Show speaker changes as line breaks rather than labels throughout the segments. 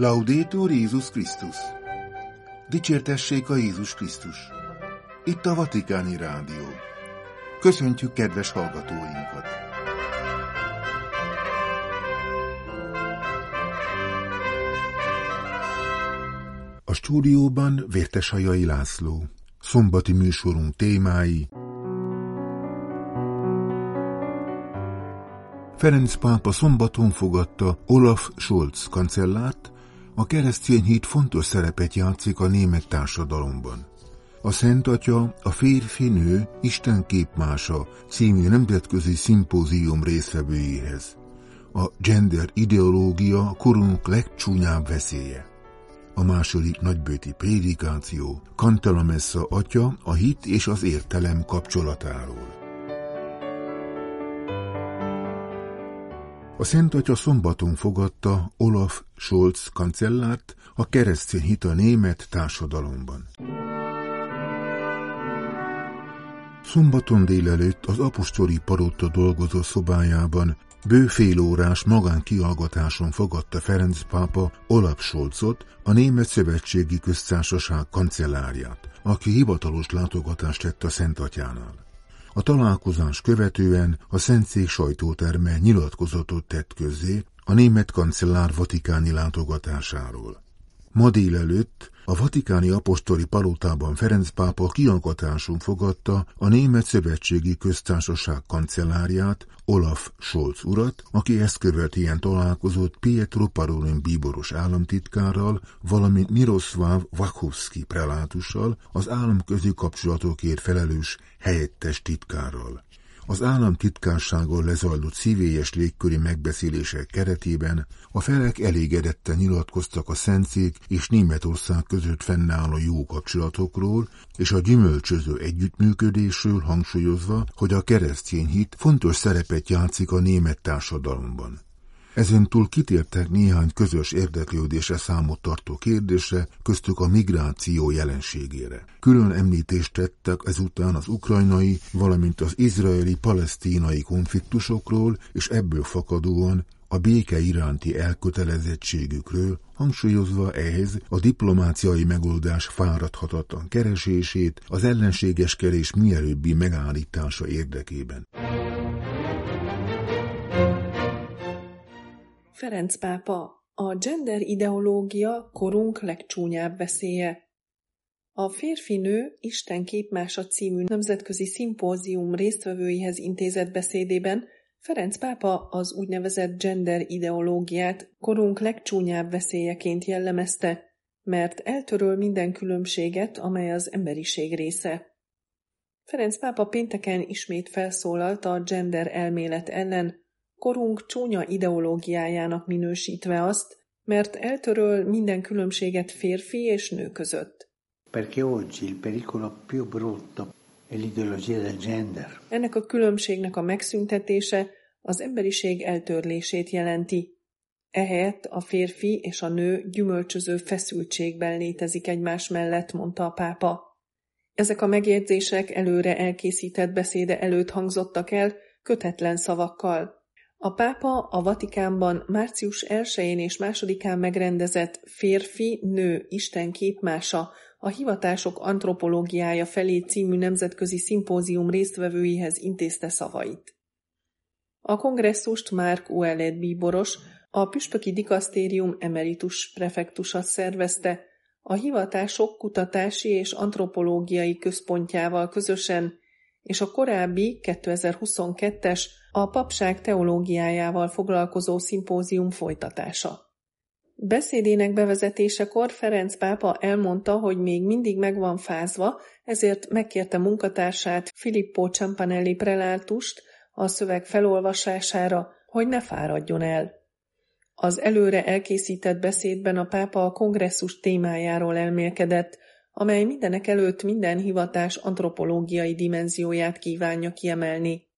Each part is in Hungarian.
Laudétur Jézus Krisztus! Dicsértessék a Jézus Krisztus! Itt a Vatikáni Rádió. Köszöntjük kedves hallgatóinkat! A stúdióban Vértesajai László. Szombati műsorunk témái Ferenc pápa szombaton fogadta Olaf Scholz kancellárt, a keresztény hit fontos szerepet játszik a német társadalomban. A Szent Atya a férfi-nő Isten képmása című nemzetközi szimpózium részvevőjéhez. A gender ideológia korunk legcsúnyább veszélye. A második nagybőti prédikáció Kantalamessa atya a hit és az értelem kapcsolatáról. A Szent Atya szombaton fogadta Olaf Scholz kancellárt a keresztény hit a német társadalomban. Szombaton délelőtt az apostoli paróta dolgozó szobájában bő fél órás magánkiallgatáson fogadta Ferenc pápa Olaf Scholzot, a Német Szövetségi Köztársaság kancellárját, aki hivatalos látogatást tett a Szent Atyánál. A találkozás követően a Szentszék sajtóterme nyilatkozatot tett közzé a német kancellár vatikáni látogatásáról. Ma délelőtt a Vatikáni Apostoli Palotában Ferenc pápa kiangatáson fogadta a Német Szövetségi Köztársaság kancellárját, Olaf Scholz urat, aki ezt követően találkozott Pietro Parolin bíboros államtitkárral, valamint Miroslav Wachowski prelátussal, az államközi kapcsolatokért felelős helyettes titkárral. Az államtitkárságon lezajlott szívélyes légköri megbeszélések keretében a felek elégedetten nyilatkoztak a Szentszék és Németország között fennálló jó kapcsolatokról és a gyümölcsöző együttműködésről hangsúlyozva, hogy a keresztény hit fontos szerepet játszik a német társadalomban. Ezen túl kitértek néhány közös érdeklődése számot tartó kérdésre, köztük a migráció jelenségére. Külön említést tettek ezután az ukrajnai, valamint az izraeli-palesztínai konfliktusokról, és ebből fakadóan a béke iránti elkötelezettségükről, hangsúlyozva ehhez a diplomáciai megoldás fáradhatatlan keresését az ellenségeskedés mielőbbi megállítása érdekében.
Ferenc pápa, a gender ideológia korunk legcsúnyább veszélye. A férfi-nő Isten képmása című nemzetközi szimpózium résztvevőihez intézett beszédében Ferenc pápa az úgynevezett gender ideológiát korunk legcsúnyább veszélyeként jellemezte, mert eltöröl minden különbséget, amely az emberiség része. Ferenc pápa pénteken ismét felszólalt a gender elmélet ellen, korunk csúnya ideológiájának minősítve azt, mert eltöröl minden különbséget férfi és nő között.
Perché oggi il pericolo più brutto è l'ideologia del gender.
Ennek a különbségnek a megszüntetése az emberiség eltörlését jelenti. Ehelyett a férfi és a nő gyümölcsöző feszültségben létezik egymás mellett, mondta a pápa. Ezek a megjegyzések előre elkészített beszéde előtt hangzottak el, kötetlen szavakkal. A pápa a Vatikánban március 1-én és 2-án megrendezett Férfi-nő Isten képmása a hivatások antropológiája felé című nemzetközi szimpózium résztvevőihez intézte szavait. A kongresszust Márk Uelet bíboros, a püspöki dikasztérium emeritus prefektusa szervezte, a hivatások kutatási és antropológiai központjával közösen, és a korábbi 2022-es a papság teológiájával foglalkozó szimpózium folytatása. Beszédének bevezetésekor Ferenc pápa elmondta, hogy még mindig meg van fázva, ezért megkérte munkatársát Filippo Campanelli prelátust a szöveg felolvasására, hogy ne fáradjon el. Az előre elkészített beszédben a pápa a kongresszus témájáról elmélkedett, amely mindenek előtt minden hivatás antropológiai dimenzióját kívánja kiemelni.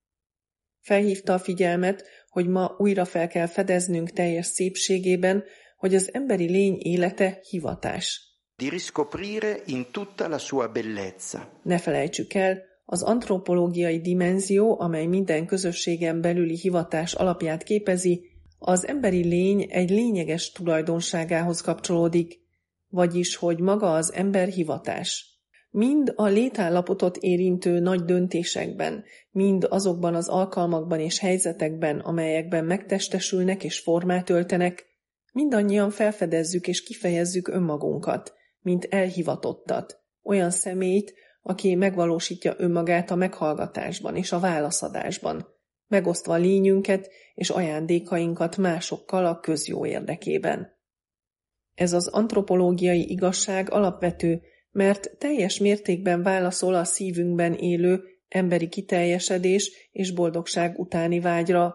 Felhívta a figyelmet, hogy ma újra fel kell fedeznünk teljes szépségében, hogy az emberi lény élete hivatás.
Di riscoprire in tutta la sua bellezza.
Ne felejtsük el, az antropológiai dimenzió, amely minden közösségen belüli hivatás alapját képezi, az emberi lény egy lényeges tulajdonságához kapcsolódik, vagyis hogy maga az ember hivatás. Mind a létállapotot érintő nagy döntésekben, mind azokban az alkalmakban és helyzetekben, amelyekben megtestesülnek és formát öltenek, mindannyian felfedezzük és kifejezzük önmagunkat, mint elhivatottat, olyan személyt, aki megvalósítja önmagát a meghallgatásban és a válaszadásban, megosztva lényünket és ajándékainkat másokkal a közjó érdekében. Ez az antropológiai igazság alapvető, mert teljes mértékben válaszol a szívünkben élő emberi kiteljesedés és boldogság utáni vágyra.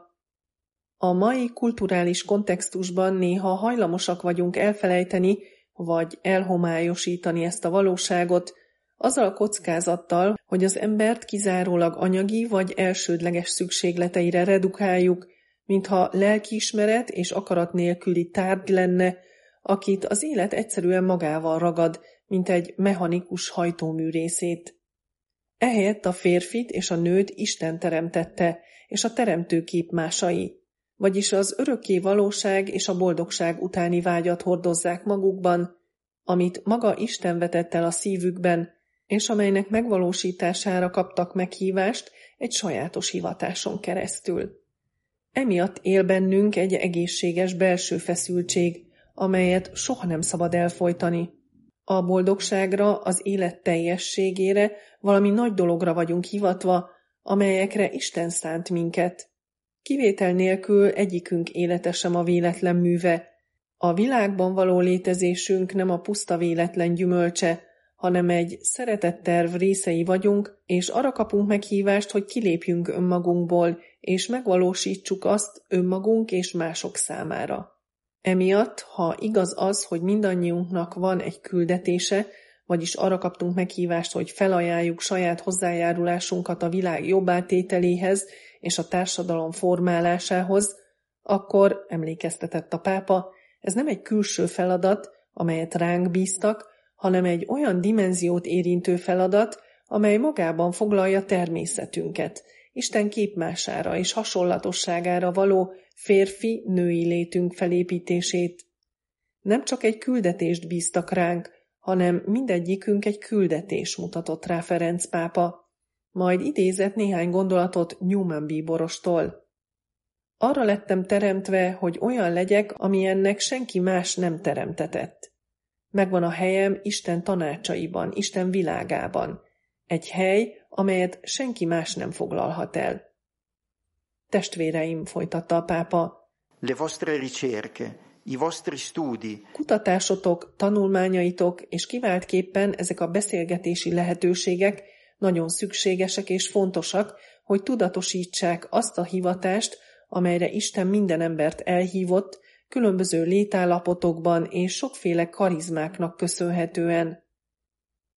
A mai kulturális kontextusban néha hajlamosak vagyunk elfelejteni vagy elhomályosítani ezt a valóságot, azzal a kockázattal, hogy az embert kizárólag anyagi vagy elsődleges szükségleteire redukáljuk, mintha lelkiismeret és akarat nélküli tárgy lenne, akit az élet egyszerűen magával ragad, mint egy mechanikus hajtómű részét. Ehelyett a férfit és a nőt Isten teremtette, és a teremtőkép másai, vagyis az örökké valóság és a boldogság utáni vágyat hordozzák magukban, amit maga Isten vetett el a szívükben, és amelynek megvalósítására kaptak meghívást egy sajátos hivatáson keresztül. Emiatt él bennünk egy egészséges belső feszültség, amelyet soha nem szabad elfolytani. A boldogságra, az élet teljességére, valami nagy dologra vagyunk hivatva, amelyekre Isten szánt minket. Kivétel nélkül egyikünk élete sem a véletlen műve. A világban való létezésünk nem a puszta véletlen gyümölcse, hanem egy szeretetterv részei vagyunk, és arra kapunk meghívást, hogy kilépjünk önmagunkból, és megvalósítsuk azt önmagunk és mások számára. Emiatt, ha igaz az, hogy mindannyiunknak van egy küldetése, vagyis arra kaptunk meghívást, hogy felajánljuk saját hozzájárulásunkat a világ jobbátételéhez és a társadalom formálásához, akkor, emlékeztetett a pápa, ez nem egy külső feladat, amelyet ránk bíztak, hanem egy olyan dimenziót érintő feladat, amely magában foglalja természetünket, Isten képmására és hasonlatosságára való férfi-női létünk felépítését. Nem csak egy küldetést bíztak ránk, hanem mindegyikünk egy küldetés mutatott rá Ferenc pápa, majd idézett néhány gondolatot Newman bíborostól. Arra lettem teremtve, hogy olyan legyek, ami ennek senki más nem teremtetett. Megvan a helyem Isten tanácsaiban, Isten világában. Egy hely, amelyet senki más nem foglalhat el. Testvéreim, folytatta a pápa.
Le vostre ricerche, i vostri studi.
Kutatásotok, tanulmányaitok és kiváltképpen ezek a beszélgetési lehetőségek nagyon szükségesek és fontosak, hogy tudatosítsák azt a hivatást, amelyre Isten minden embert elhívott, különböző létállapotokban és sokféle karizmáknak köszönhetően.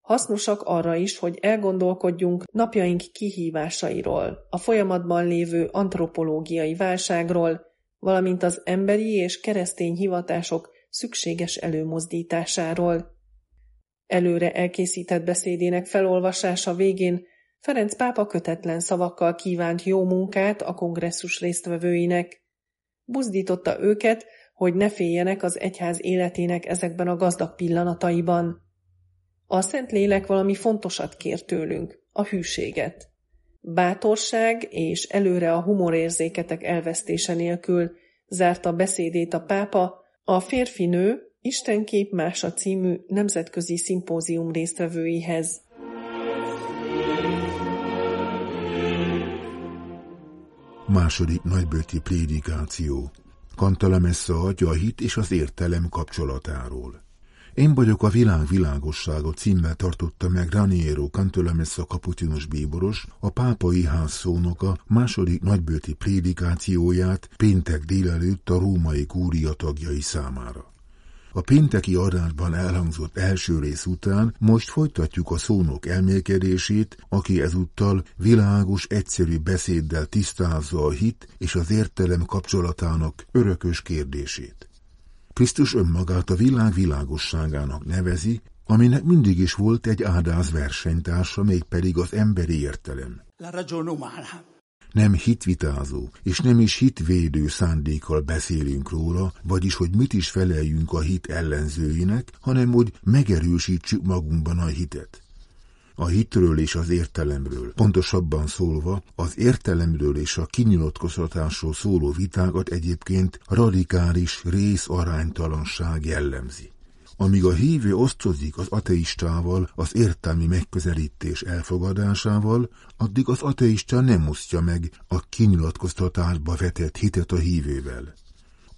Hasznosak arra is, hogy elgondolkodjunk napjaink kihívásairól, a folyamatban lévő antropológiai válságról, valamint az emberi és keresztény hivatások szükséges előmozdításáról. Előre elkészített beszédének felolvasása végén Ferenc pápa kötetlen szavakkal kívánt jó munkát a kongresszus résztvevőinek. Buzdította őket, hogy ne féljenek az egyház életének ezekben a gazdag pillanataiban. A Szentlélek valami fontosat kér tőlünk, a hűséget. Bátorság és előre a humorérzéketek elvesztése nélkül zárta beszédét a pápa a férfi-nő Isten képmása című nemzetközi szimpózium résztvevőihez.
Második nagybőti prédikáció Kantalemessa adja a hit és az értelem kapcsolatáról. Én vagyok a világ világossága címmel tartotta meg Raniero Cantolamessa kapucinos bíboros, a pápai ház szónoka második nagybőti prédikációját péntek délelőtt a római kúria tagjai számára. A pénteki adásban elhangzott első rész után most folytatjuk a szónok elmélkedését, aki ezúttal világos, egyszerű beszéddel tisztázza a hit és az értelem kapcsolatának örökös kérdését. Krisztus önmagát a világ világosságának nevezi, aminek mindig is volt egy áldáz versenytársa, mégpedig az emberi értelem. Nem hitvitázó, és nem is hitvédő szándékkal beszélünk róla, vagyis hogy mit is feleljünk a hit ellenzőinek, hanem hogy megerősítsük magunkban a hitet. A hitről és az értelemről, pontosabban szólva, az értelemről és a kinyilatkoztatásról szóló vitákat egyébként radikális részaránytalanság jellemzi. Amíg a hívő osztozik az ateistával az értelmi megközelítés elfogadásával, addig az ateista nem osztja meg a kinyilatkoztatásba vetett hitet a hívővel.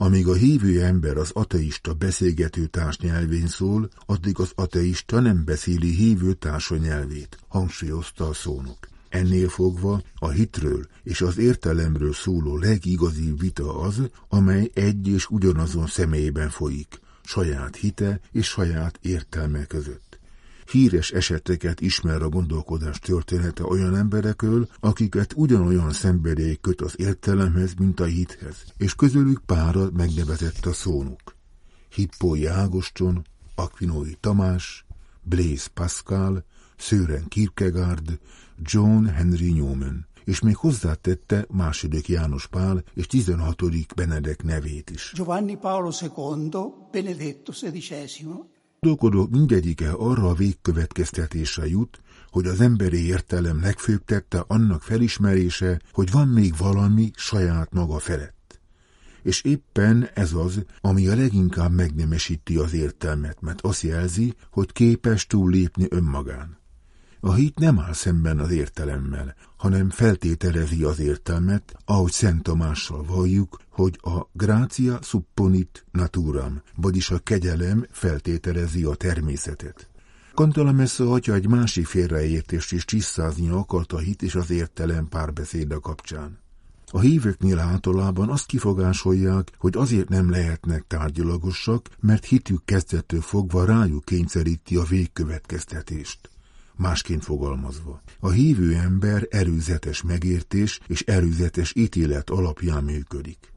Amíg a hívő ember az ateista beszélgető társ nyelvén szól, addig az ateista nem beszéli hívő társa nyelvét, hangsúlyozta a szónok. Ennél fogva a hitről és az értelemről szóló legigazibb vita az, amely egy és ugyanazon személyben folyik, saját hite és saját értelme között. Híres eseteket ismer a gondolkodás története olyan emberekről, akiket ugyanolyan szenvedély köt az értelemhez, mint a hithez, és közülük pára megnevezett a szónuk. Hippói Ágoston, Aquinoi Tamás, Blaise Pascal, Sören Kierkegaard, John Henry Newman és még hozzátette második János Pál és 16. Benedek nevét is.
Giovanni Paolo II, Benedetto XVI.
Gondolkodók mindegyike arra a végkövetkeztetésre jut, hogy az emberi értelem legfőbb tette annak felismerése, hogy van még valami saját maga felett. És éppen ez az, ami a leginkább megnemesíti az értelmet, mert azt jelzi, hogy képes túllépni önmagán. A hit nem áll szemben az értelemmel, hanem feltételezi az értelmet, ahogy Szent Tamással valljuk, hogy a grácia supponit naturam, vagyis a kegyelem feltételezi a természetet. Cantalamessa atya egy másik félreértést is tisztázni akart a hit és az értelem párbeszéde kapcsán. A hívőknél általában azt kifogásolják, hogy azért nem lehetnek tárgyalagosak, mert hitük kezdettől fogva rájuk kényszeríti a végkövetkeztetést. Másként fogalmazva, a hívő ember erőzetes megértés és erőzetes ítélet alapján működik.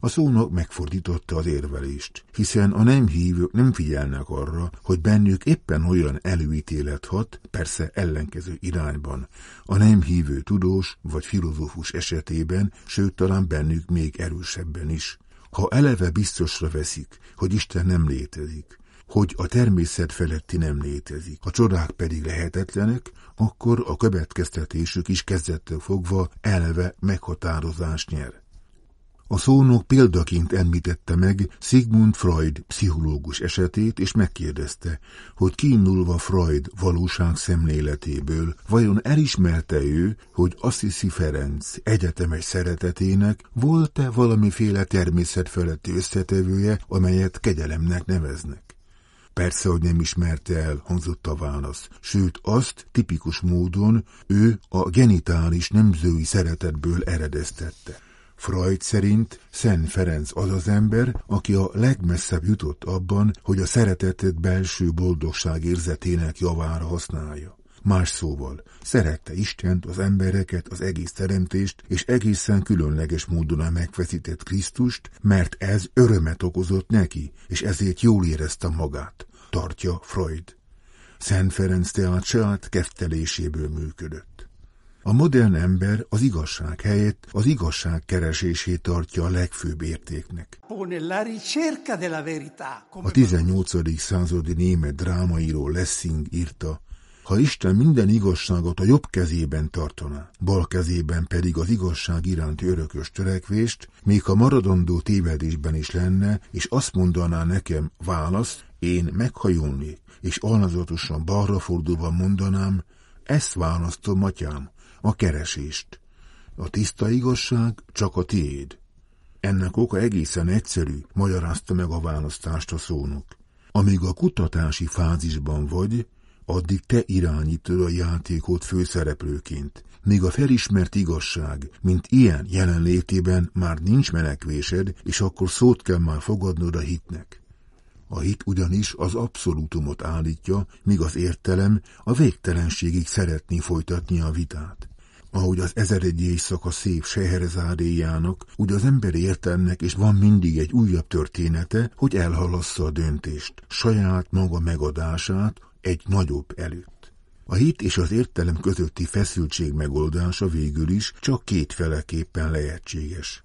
A szónak megfordította az érvelést, hiszen a nem hívők nem figyelnek arra, hogy bennük éppen olyan előítélet hat, persze ellenkező irányban, a nem hívő tudós vagy filozófus esetében, sőt talán bennük még erősebben is. Ha eleve biztosra veszik, hogy Isten nem létezik, hogy a természet feletti nem létezik, a csodák pedig lehetetlenek, akkor a következtetésük is kezdettől fogva elve meghatározást nyer. A szónok példaként említette meg Sigmund Freud pszichológus esetét, és megkérdezte, hogy kiindulva Freud valóság szemléletéből, vajon elismerte ő, hogy Assisi Ferenc egyetemes szeretetének volt-e valamiféle természet feletti összetevője, amelyet kegyelemnek neveznek. Persze, hogy nem ismerte el, hangzott a válasz. Sőt, azt tipikus módon ő a genitális nemzői szeretetből eredeztette. Freud szerint Szent Ferenc az az ember, aki a legmesszebb jutott abban, hogy a szeretetet belső boldogság érzetének javára használja. Más szóval, szerette Istent, az embereket, az egész teremtést, és egészen különleges módon a megfeszített Krisztust, mert ez örömet okozott neki, és ezért jól érezte magát, tartja Freud. Szent Ferenc tehát saját kefteléséből működött. A modern ember az igazság helyett az igazság keresését tartja a legfőbb értéknek. A 18. századi német drámaíró Lessing írta, ha Isten minden igazságot a jobb kezében tartaná, bal kezében pedig az igazság iránti örökös törekvést, még ha maradandó tévedésben is lenne, és azt mondaná nekem, válasz, én meghajolni, és alázatosan balra fordulva mondanám, ezt választom, atyám, a keresést. A tiszta igazság csak a tiéd. Ennek oka egészen egyszerű, magyarázta meg a választást a szónok. Amíg a kutatási fázisban vagy, addig te irányítod a játékot főszereplőként, míg a felismert igazság, mint ilyen jelenlétében már nincs menekvésed, és akkor szót kell már fogadnod a hitnek. A hit ugyanis az abszolútumot állítja, míg az értelem a végtelenségig szeretné folytatni a vitát. Ahogy az ezeregy éjszaka szép Seherezádéjának, úgy az emberi értelmek és van mindig egy újabb története, hogy elhalassza a döntést, saját maga megadását, egy nagyobb előtt. A hit és az értelem közötti feszültség megoldása végül is csak kétfeleképpen lehetséges.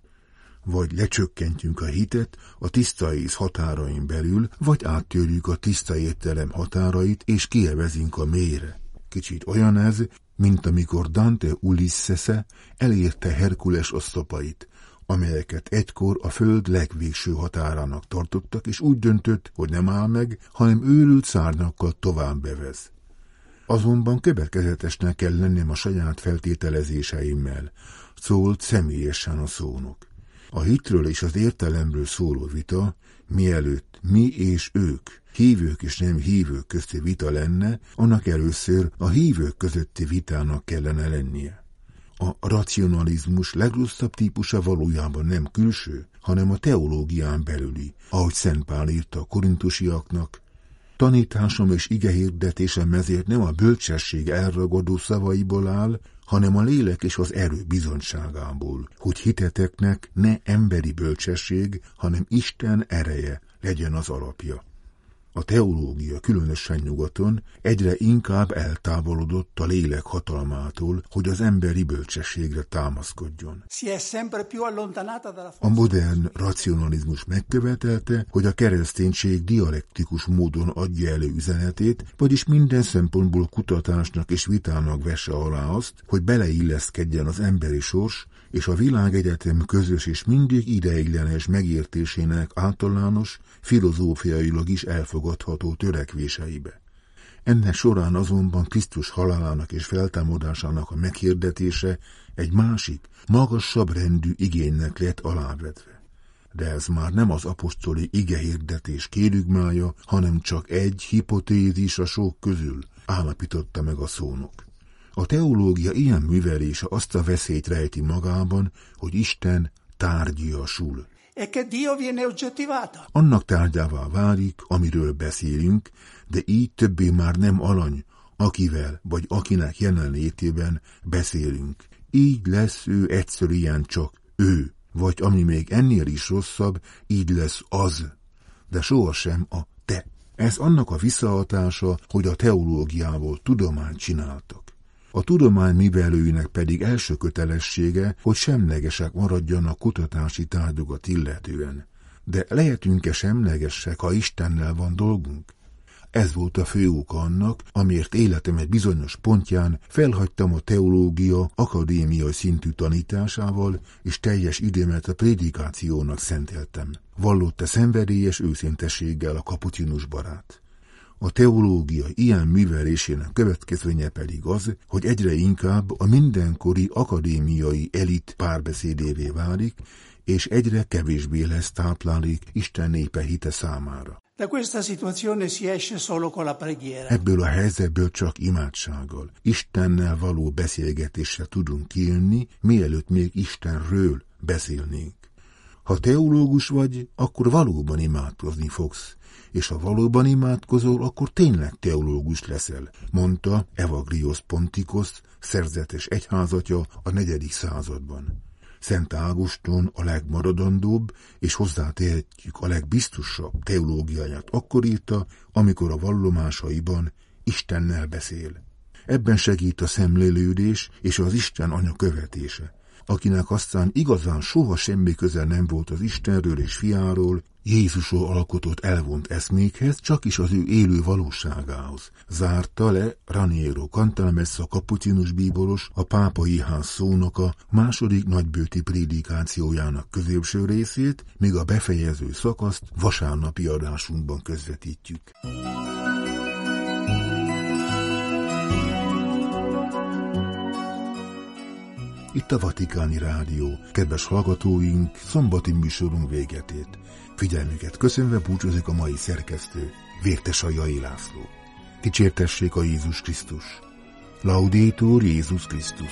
Vagy lecsökkentjük a hitet a tiszta ész határain belül, vagy áttörjük a tiszta értelem határait, és kievezünk a mélyre. Kicsit olyan ez, mint amikor Dante Ulyssese elérte Herkules osztopait, amelyeket egykor a föld legvégső határának tartottak, és úgy döntött, hogy nem áll meg, hanem őrült szárnyakkal tovább bevez. Azonban következetesnek kell lennem a saját feltételezéseimmel, szólt személyesen a szónok. A hitről és az értelemről szóló vita, mielőtt mi és ők, hívők és nem hívők közti vita lenne, annak először a hívők közötti vitának kellene lennie. A racionalizmus legrosszabb típusa valójában nem külső, hanem a teológián belüli, ahogy Szent Pál írta a korintusiaknak, Tanításom és igehirdetésem ezért nem a bölcsesség elragadó szavaiból áll, hanem a lélek és az erő bizonyságából, hogy hiteteknek ne emberi bölcsesség, hanem Isten ereje legyen az alapja. A teológia, különösen nyugaton, egyre inkább eltávolodott a lélek hatalmától, hogy az emberi bölcsességre támaszkodjon. A modern racionalizmus megkövetelte, hogy a kereszténység dialektikus módon adja elő üzenetét, vagyis minden szempontból kutatásnak és vitának vesse alá azt, hogy beleilleszkedjen az emberi sors és a világegyetem közös és mindig ideiglenes megértésének általános, filozófiailag is elfogadható törekvéseibe. Ennek során azonban Krisztus halálának és feltámadásának a meghirdetése egy másik, magasabb rendű igénynek lett alávetve. De ez már nem az apostoli igehirdetés kérügmája, hanem csak egy hipotézis a sok közül, állapította meg a szónok. A teológia ilyen művelése azt a veszélyt rejti magában, hogy Isten tárgyiasul. Annak tárgyává válik, amiről beszélünk, de így többé már nem alany, akivel vagy akinek jelenlétében beszélünk. Így lesz ő egyszerűen csak ő, vagy ami még ennél is rosszabb, így lesz az, de sohasem a te. Ez annak a visszahatása, hogy a teológiával tudományt csináltak. A tudomány mivelőinek pedig első kötelessége, hogy semlegesek maradjanak kutatási tárgyokat illetően. De lehetünk-e semlegesek, ha Istennel van dolgunk? Ez volt a fő oka annak, amiért életem egy bizonyos pontján felhagytam a teológia akadémiai szintű tanításával, és teljes időmet a prédikációnak szenteltem. Vallotta szenvedélyes őszintességgel a kapucinus barát. A teológia ilyen művelésének következménye pedig az, hogy egyre inkább a mindenkori akadémiai elit párbeszédévé válik, és egyre kevésbé lesz táplálék Isten népe hite számára. Ebből a helyzetből csak imádsággal, Istennel való beszélgetésre tudunk kijönni, mielőtt még Istenről beszélnénk. Ha teológus vagy, akkor valóban imádkozni fogsz, és ha valóban imádkozol, akkor tényleg teológus leszel, mondta Evagrios Pontikos, szerzetes egyházatja a negyedik században. Szent Ágoston a legmaradandóbb, és hozzátehetjük a legbiztosabb teológiáját akkor írta, amikor a vallomásaiban Istennel beszél. Ebben segít a szemlélődés és az Isten anya követése akinek aztán igazán soha semmi közel nem volt az Istenről és fiáról, Jézusról alkotott elvont eszmékhez, csak is az ő élő valóságához. Zárta le Raniero Cantalmessa kapucinus bíboros, a pápai ház szónoka második nagybőti prédikációjának középső részét, míg a befejező szakaszt vasárnapi adásunkban közvetítjük. Itt a Vatikáni Rádió. Kedves hallgatóink, szombati műsorunk végetét. Figyelmüket köszönve búcsúzik a mai szerkesztő, a Jai László. Dicsértessék a Jézus Krisztus. Laudétur Jézus Krisztus.